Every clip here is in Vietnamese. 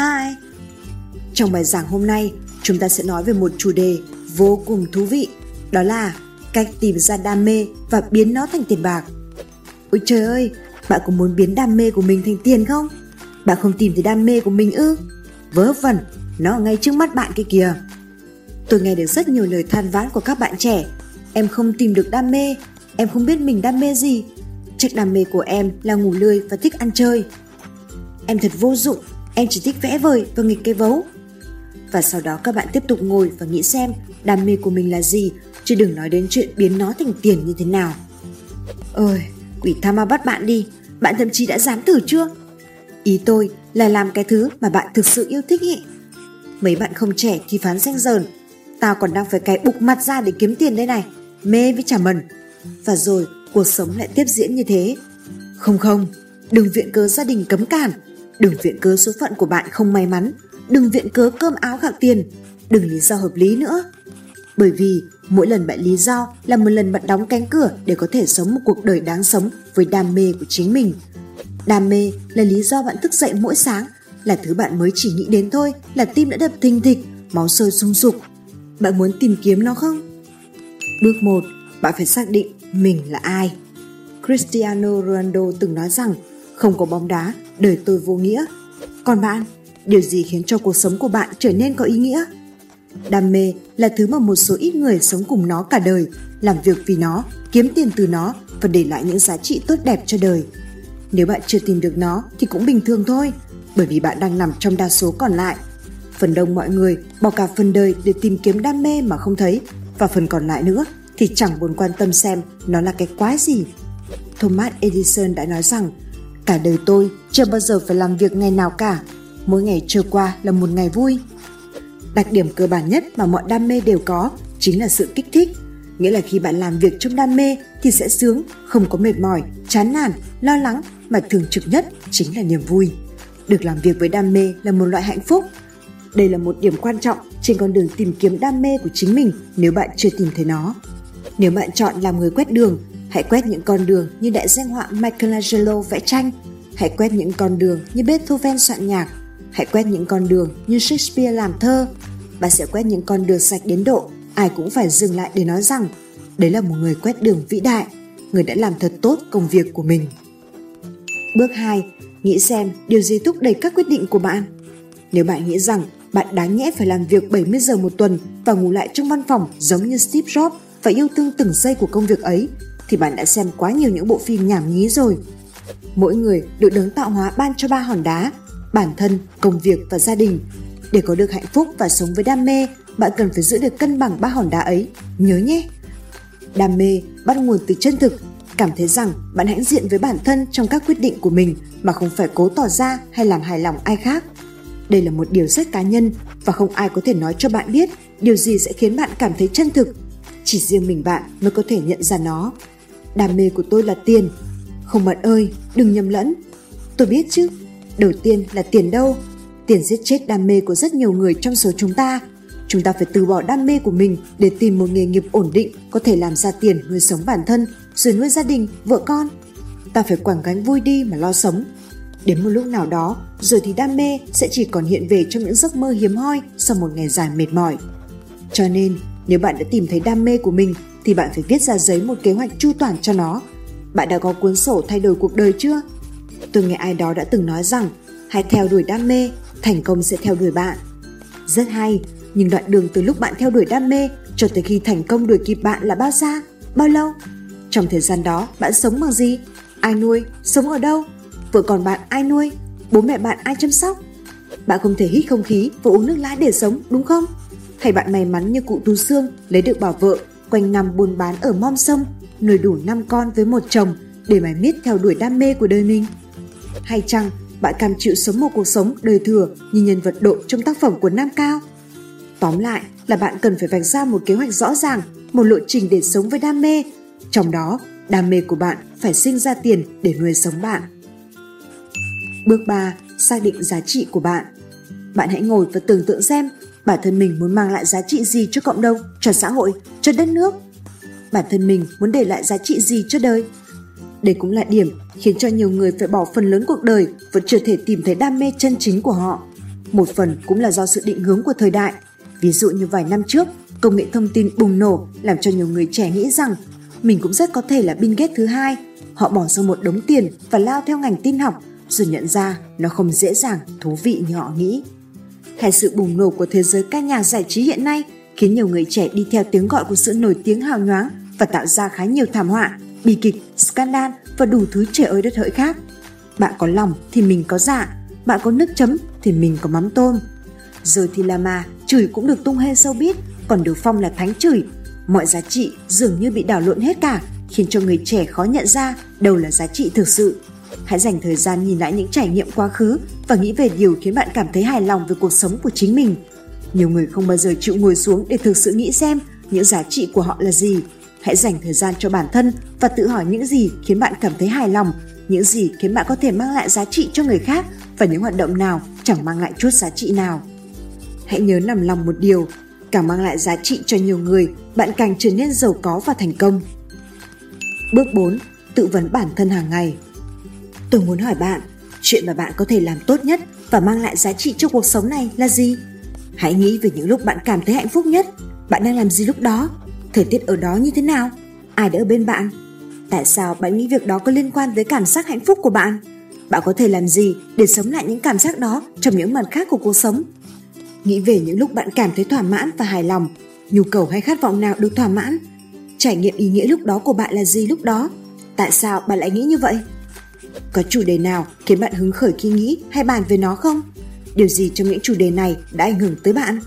Hi! Trong bài giảng hôm nay, chúng ta sẽ nói về một chủ đề vô cùng thú vị, đó là cách tìm ra đam mê và biến nó thành tiền bạc. Ôi trời ơi, bạn có muốn biến đam mê của mình thành tiền không? Bạn không tìm thấy đam mê của mình ư? Vớ vẩn, nó ở ngay trước mắt bạn kia kìa. Tôi nghe được rất nhiều lời than vãn của các bạn trẻ. Em không tìm được đam mê, em không biết mình đam mê gì. Chắc đam mê của em là ngủ lười và thích ăn chơi. Em thật vô dụng, em chỉ thích vẽ vời và nghịch cây vấu. Và sau đó các bạn tiếp tục ngồi và nghĩ xem đam mê của mình là gì, chứ đừng nói đến chuyện biến nó thành tiền như thế nào. Ơi, quỷ tha ma bắt bạn đi, bạn thậm chí đã dám thử chưa? Ý tôi là làm cái thứ mà bạn thực sự yêu thích ý. Mấy bạn không trẻ thì phán danh dờn, tao còn đang phải cày bục mặt ra để kiếm tiền đây này, mê với chả mần. Và rồi cuộc sống lại tiếp diễn như thế. Không không, đừng viện cớ gia đình cấm cản, đừng viện cớ số phận của bạn không may mắn, đừng viện cớ cơm áo gạo tiền, đừng lý do hợp lý nữa. Bởi vì mỗi lần bạn lý do là một lần bạn đóng cánh cửa để có thể sống một cuộc đời đáng sống với đam mê của chính mình. Đam mê là lý do bạn thức dậy mỗi sáng, là thứ bạn mới chỉ nghĩ đến thôi, là tim đã đập thình thịch, máu sôi sung sục. Bạn muốn tìm kiếm nó không? Bước 1, bạn phải xác định mình là ai. Cristiano Ronaldo từng nói rằng không có bóng đá, đời tôi vô nghĩa. Còn bạn, điều gì khiến cho cuộc sống của bạn trở nên có ý nghĩa? Đam mê là thứ mà một số ít người sống cùng nó cả đời, làm việc vì nó, kiếm tiền từ nó và để lại những giá trị tốt đẹp cho đời. Nếu bạn chưa tìm được nó thì cũng bình thường thôi, bởi vì bạn đang nằm trong đa số còn lại. Phần đông mọi người bỏ cả phần đời để tìm kiếm đam mê mà không thấy, và phần còn lại nữa thì chẳng buồn quan tâm xem nó là cái quái gì. Thomas Edison đã nói rằng, cả đời tôi chưa bao giờ phải làm việc ngày nào cả, mỗi ngày trôi qua là một ngày vui. Đặc điểm cơ bản nhất mà mọi đam mê đều có chính là sự kích thích. Nghĩa là khi bạn làm việc trong đam mê thì sẽ sướng, không có mệt mỏi, chán nản, lo lắng mà thường trực nhất chính là niềm vui. Được làm việc với đam mê là một loại hạnh phúc. Đây là một điểm quan trọng trên con đường tìm kiếm đam mê của chính mình nếu bạn chưa tìm thấy nó. Nếu bạn chọn làm người quét đường, hãy quét những con đường như đại danh họa Michelangelo vẽ tranh, hãy quét những con đường như Beethoven soạn nhạc, hãy quét những con đường như Shakespeare làm thơ. Bạn sẽ quét những con đường sạch đến độ ai cũng phải dừng lại để nói rằng đấy là một người quét đường vĩ đại, người đã làm thật tốt công việc của mình. Bước 2. Nghĩ xem điều gì thúc đẩy các quyết định của bạn. Nếu bạn nghĩ rằng bạn đáng nhẽ phải làm việc 70 giờ một tuần và ngủ lại trong văn phòng giống như Steve Jobs và yêu thương từng giây của công việc ấy, thì bạn đã xem quá nhiều những bộ phim nhảm nhí rồi. Mỗi người được đấng tạo hóa ban cho ba hòn đá, bản thân, công việc và gia đình. Để có được hạnh phúc và sống với đam mê, bạn cần phải giữ được cân bằng ba hòn đá ấy. Nhớ nhé! Đam mê bắt nguồn từ chân thực, cảm thấy rằng bạn hãnh diện với bản thân trong các quyết định của mình mà không phải cố tỏ ra hay làm hài lòng ai khác. Đây là một điều rất cá nhân và không ai có thể nói cho bạn biết điều gì sẽ khiến bạn cảm thấy chân thực. Chỉ riêng mình bạn mới có thể nhận ra nó. Đam mê của tôi là tiền. Không bạn ơi, đừng nhầm lẫn. Tôi biết chứ, đầu tiên là tiền đâu. Tiền giết chết đam mê của rất nhiều người trong số chúng ta. Chúng ta phải từ bỏ đam mê của mình để tìm một nghề nghiệp ổn định có thể làm ra tiền nuôi sống bản thân, rồi nuôi gia đình, vợ con. Ta phải quảng gánh vui đi mà lo sống. Đến một lúc nào đó, rồi thì đam mê sẽ chỉ còn hiện về trong những giấc mơ hiếm hoi sau một ngày dài mệt mỏi. Cho nên, nếu bạn đã tìm thấy đam mê của mình thì bạn phải viết ra giấy một kế hoạch chu toàn cho nó. Bạn đã có cuốn sổ thay đổi cuộc đời chưa? Tôi nghe ai đó đã từng nói rằng hãy theo đuổi đam mê, thành công sẽ theo đuổi bạn. Rất hay, nhưng đoạn đường từ lúc bạn theo đuổi đam mê cho tới khi thành công đuổi kịp bạn là bao xa? Bao lâu? Trong thời gian đó, bạn sống bằng gì? Ai nuôi? Sống ở đâu? Vợ còn bạn ai nuôi? Bố mẹ bạn ai chăm sóc? Bạn không thể hít không khí và uống nước lá để sống, đúng không? Hay bạn may mắn như cụ Tu Sương lấy được bảo vợ, quanh năm buôn bán ở mom sông, nuôi đủ năm con với một chồng để mải miết theo đuổi đam mê của đời mình? Hay chăng bạn cam chịu sống một cuộc sống đời thừa như nhân vật độ trong tác phẩm của Nam Cao? Tóm lại là bạn cần phải vạch ra một kế hoạch rõ ràng, một lộ trình để sống với đam mê. Trong đó, đam mê của bạn phải sinh ra tiền để nuôi sống bạn. Bước 3. Xác định giá trị của bạn. Bạn hãy ngồi và tưởng tượng xem bản thân mình muốn mang lại giá trị gì cho cộng đồng, cho xã hội, cho đất nước. Bản thân mình muốn để lại giá trị gì cho đời. Đây cũng là điểm khiến cho nhiều người phải bỏ phần lớn cuộc đời vẫn chưa thể tìm thấy đam mê chân chính của họ. một phần cũng là do sự định hướng của thời đại. Ví dụ như vài năm trước, công nghệ thông tin bùng nổ làm cho nhiều người trẻ nghĩ rằng mình cũng rất có thể là Bill Gates thứ hai. Họ bỏ ra một đống tiền và lao theo ngành tin học rồi nhận ra nó không dễ dàng, thú vị như họ nghĩ. Hay sự bùng nổ của thế giới ca nhạc giải trí hiện nay khiến nhiều người trẻ đi theo tiếng gọi của sự nổi tiếng hào nhoáng và tạo ra khá nhiều thảm họa, bi kịch, scandal và đủ thứ trời ơi đất hỡi khác. Bạn có lòng thì mình có dạ, bạn có nước chấm thì mình có mắm tôm. Rồi thì là mà, chửi cũng được tung hê sâu biết, còn được phong là thánh chửi. Mọi giá trị dường như bị đảo lộn hết cả, khiến cho người trẻ khó nhận ra đâu là giá trị thực sự. Hãy dành thời gian nhìn lại những trải nghiệm quá khứ và nghĩ về điều khiến bạn cảm thấy hài lòng về cuộc sống của chính mình. Nhiều người không bao giờ chịu ngồi xuống để thực sự nghĩ xem những giá trị của họ là gì. Hãy dành thời gian cho bản thân và tự hỏi những gì khiến bạn cảm thấy hài lòng, những gì khiến bạn có thể mang lại giá trị cho người khác và những hoạt động nào chẳng mang lại chút giá trị nào. Hãy nhớ nằm lòng một điều, càng mang lại giá trị cho nhiều người, bạn càng trở nên giàu có và thành công. Bước 4. Tự vấn bản thân hàng ngày. Tôi muốn hỏi bạn, chuyện mà bạn có thể làm tốt nhất và mang lại giá trị cho cuộc sống này là gì? Hãy nghĩ về những lúc bạn cảm thấy hạnh phúc nhất. Bạn đang làm gì lúc đó? Thời tiết ở đó như thế nào? Ai đã ở bên bạn? Tại sao bạn nghĩ việc đó có liên quan tới cảm giác hạnh phúc của bạn? Bạn có thể làm gì để sống lại những cảm giác đó trong những mặt khác của cuộc sống? Nghĩ về những lúc bạn cảm thấy thỏa mãn và hài lòng, nhu cầu hay khát vọng nào được thỏa mãn. Trải nghiệm ý nghĩa lúc đó của bạn là gì lúc đó? Tại sao bạn lại nghĩ như vậy? Có chủ đề nào khiến bạn hứng khởi khi nghĩ hay bàn về nó không? Điều gì trong những chủ đề này đã ảnh hưởng tới bạn?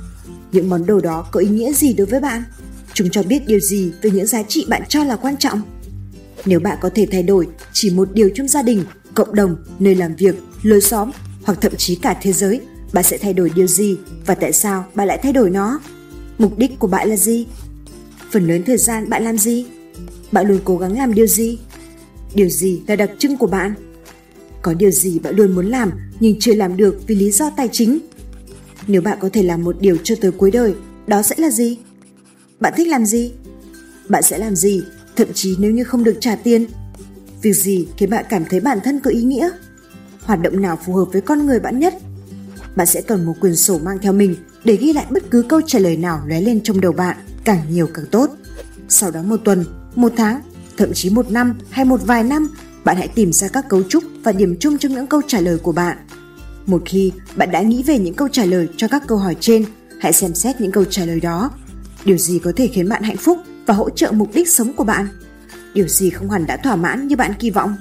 Những món đồ đó có ý nghĩa gì đối với bạn? Chúng cho biết điều gì về những giá trị bạn cho là quan trọng? Nếu bạn có thể thay đổi chỉ một điều trong gia đình, cộng đồng, nơi làm việc, lối xóm hoặc thậm chí cả thế giới, bạn sẽ thay đổi điều gì và tại sao bạn lại thay đổi nó? Mục đích của bạn là gì? Phần lớn thời gian bạn làm gì? Bạn luôn cố gắng làm điều gì? Điều gì là đặc trưng của bạn? Có điều gì bạn luôn muốn làm nhưng chưa làm được vì lý do tài chính? Nếu bạn có thể làm một điều cho tới cuối đời, đó sẽ là gì? Bạn thích làm gì? Bạn sẽ làm gì, thậm chí nếu như không được trả tiền? Việc gì khiến bạn cảm thấy bản thân có ý nghĩa? Hoạt động nào phù hợp với con người bạn nhất? Bạn sẽ cần một quyển sổ mang theo mình để ghi lại bất cứ câu trả lời nào lóe lên trong đầu bạn, càng nhiều càng tốt. Sau đó một tuần, một tháng, thậm chí một năm hay một vài năm bạn hãy tìm ra các cấu trúc và điểm chung trong những câu trả lời của bạn. Một khi bạn đã nghĩ về những câu trả lời cho các câu hỏi trên, hãy xem xét những câu trả lời đó. Điều gì có thể khiến bạn hạnh phúc và hỗ trợ mục đích sống của bạn? Điều gì không hẳn đã thỏa mãn như bạn kỳ vọng?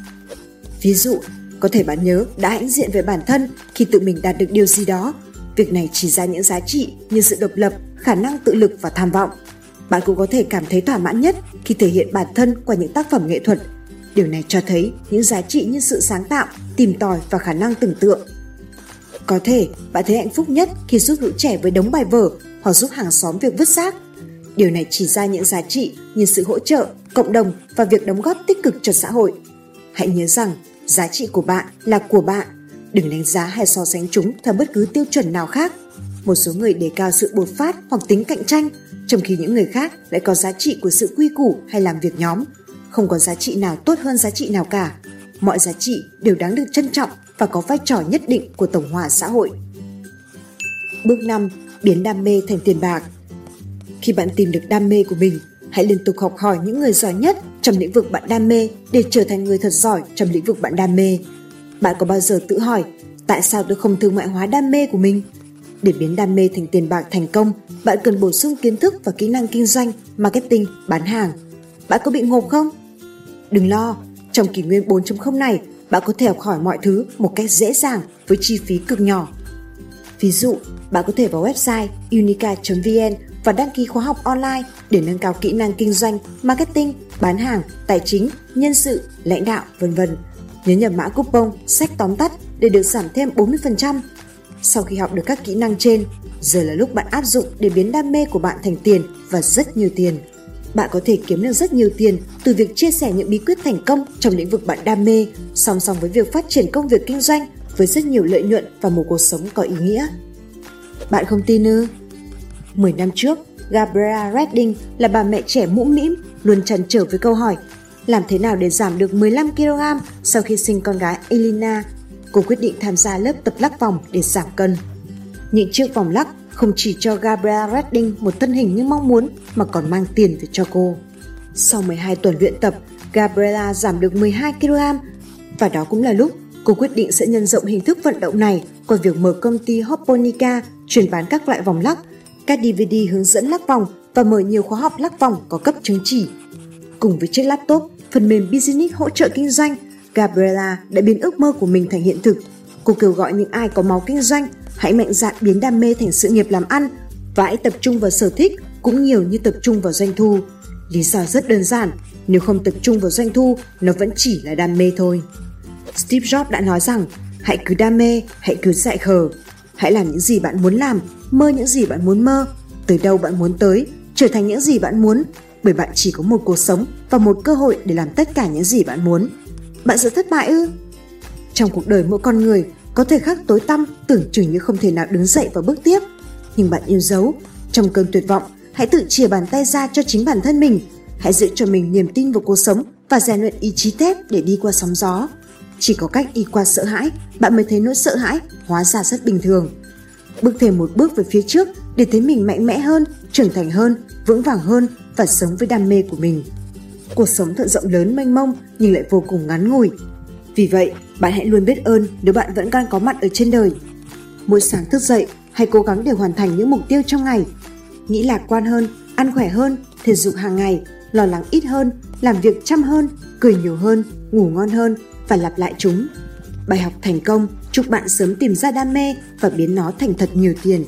Ví dụ, có thể bạn nhớ đã hãnh diện về bản thân khi tự mình đạt được điều gì đó. Việc này chỉ ra những giá trị như sự độc lập, khả năng tự lực và tham vọng. Bạn cũng có thể cảm thấy thỏa mãn nhất khi thể hiện bản thân qua những tác phẩm nghệ thuật Điều này cho thấy những giá trị như sự sáng tạo, tìm tòi và khả năng tưởng tượng. Có thể bạn thấy hạnh phúc nhất khi giúp lũ trẻ với đống bài vở hoặc giúp hàng xóm việc vứt rác. Điều này chỉ ra những giá trị như sự hỗ trợ, cộng đồng và việc đóng góp tích cực cho xã hội. Hãy nhớ rằng giá trị của bạn là của bạn. Đừng đánh giá hay so sánh chúng theo bất cứ tiêu chuẩn nào khác. Một số người đề cao sự bột phát hoặc tính cạnh tranh, trong khi những người khác lại có giá trị của sự quy củ hay làm việc nhóm không có giá trị nào tốt hơn giá trị nào cả. Mọi giá trị đều đáng được trân trọng và có vai trò nhất định của tổng hòa xã hội. Bước 5. Biến đam mê thành tiền bạc khi bạn tìm được đam mê của mình, hãy liên tục học hỏi những người giỏi nhất trong lĩnh vực bạn đam mê để trở thành người thật giỏi trong lĩnh vực bạn đam mê. Bạn có bao giờ tự hỏi tại sao tôi không thương mại hóa đam mê của mình? Để biến đam mê thành tiền bạc thành công, bạn cần bổ sung kiến thức và kỹ năng kinh doanh, marketing, bán hàng. Bạn có bị ngộp không? Đừng lo, trong kỷ nguyên 4.0 này, bạn có thể học hỏi mọi thứ một cách dễ dàng với chi phí cực nhỏ. Ví dụ, bạn có thể vào website unica.vn và đăng ký khóa học online để nâng cao kỹ năng kinh doanh, marketing, bán hàng, tài chính, nhân sự, lãnh đạo, vân vân. Nhớ nhập mã coupon sách tóm tắt để được giảm thêm 40%. Sau khi học được các kỹ năng trên, giờ là lúc bạn áp dụng để biến đam mê của bạn thành tiền và rất nhiều tiền bạn có thể kiếm được rất nhiều tiền từ việc chia sẻ những bí quyết thành công trong lĩnh vực bạn đam mê, song song với việc phát triển công việc kinh doanh với rất nhiều lợi nhuận và một cuộc sống có ý nghĩa. Bạn không tin ư? 10 năm trước, Gabriela Redding là bà mẹ trẻ mũm mĩm, luôn trần trở với câu hỏi làm thế nào để giảm được 15 kg sau khi sinh con gái Elina. Cô quyết định tham gia lớp tập lắc vòng để giảm cân. Những chiếc vòng lắc không chỉ cho Gabriela Redding một thân hình như mong muốn mà còn mang tiền về cho cô. Sau 12 tuần luyện tập, Gabriela giảm được 12 kg và đó cũng là lúc cô quyết định sẽ nhân rộng hình thức vận động này qua việc mở công ty Hopponica, chuyên bán các loại vòng lắc, các DVD hướng dẫn lắc vòng và mở nhiều khóa học lắc vòng có cấp chứng chỉ. Cùng với chiếc laptop, phần mềm business hỗ trợ kinh doanh, Gabriela đã biến ước mơ của mình thành hiện thực. Cô kêu gọi những ai có máu kinh doanh hãy mạnh dạn biến đam mê thành sự nghiệp làm ăn và hãy tập trung vào sở thích cũng nhiều như tập trung vào doanh thu. Lý do rất đơn giản, nếu không tập trung vào doanh thu, nó vẫn chỉ là đam mê thôi. Steve Jobs đã nói rằng, hãy cứ đam mê, hãy cứ dại khờ. Hãy làm những gì bạn muốn làm, mơ những gì bạn muốn mơ, tới đâu bạn muốn tới, trở thành những gì bạn muốn, bởi bạn chỉ có một cuộc sống và một cơ hội để làm tất cả những gì bạn muốn. Bạn sẽ thất bại ư? Trong cuộc đời mỗi con người có thể khắc tối tăm tưởng chừng như không thể nào đứng dậy và bước tiếp. Nhưng bạn yêu dấu, trong cơn tuyệt vọng, hãy tự chìa bàn tay ra cho chính bản thân mình. Hãy giữ cho mình niềm tin vào cuộc sống và rèn luyện ý chí thép để đi qua sóng gió. Chỉ có cách đi qua sợ hãi, bạn mới thấy nỗi sợ hãi hóa ra rất bình thường. Bước thêm một bước về phía trước để thấy mình mạnh mẽ hơn, trưởng thành hơn, vững vàng hơn và sống với đam mê của mình. Cuộc sống thật rộng lớn mênh mông nhưng lại vô cùng ngắn ngủi. Vì vậy, bạn hãy luôn biết ơn nếu bạn vẫn đang có mặt ở trên đời. Mỗi sáng thức dậy, hãy cố gắng để hoàn thành những mục tiêu trong ngày. Nghĩ lạc quan hơn, ăn khỏe hơn, thể dục hàng ngày, lo lắng ít hơn, làm việc chăm hơn, cười nhiều hơn, ngủ ngon hơn và lặp lại chúng. Bài học thành công, chúc bạn sớm tìm ra đam mê và biến nó thành thật nhiều tiền.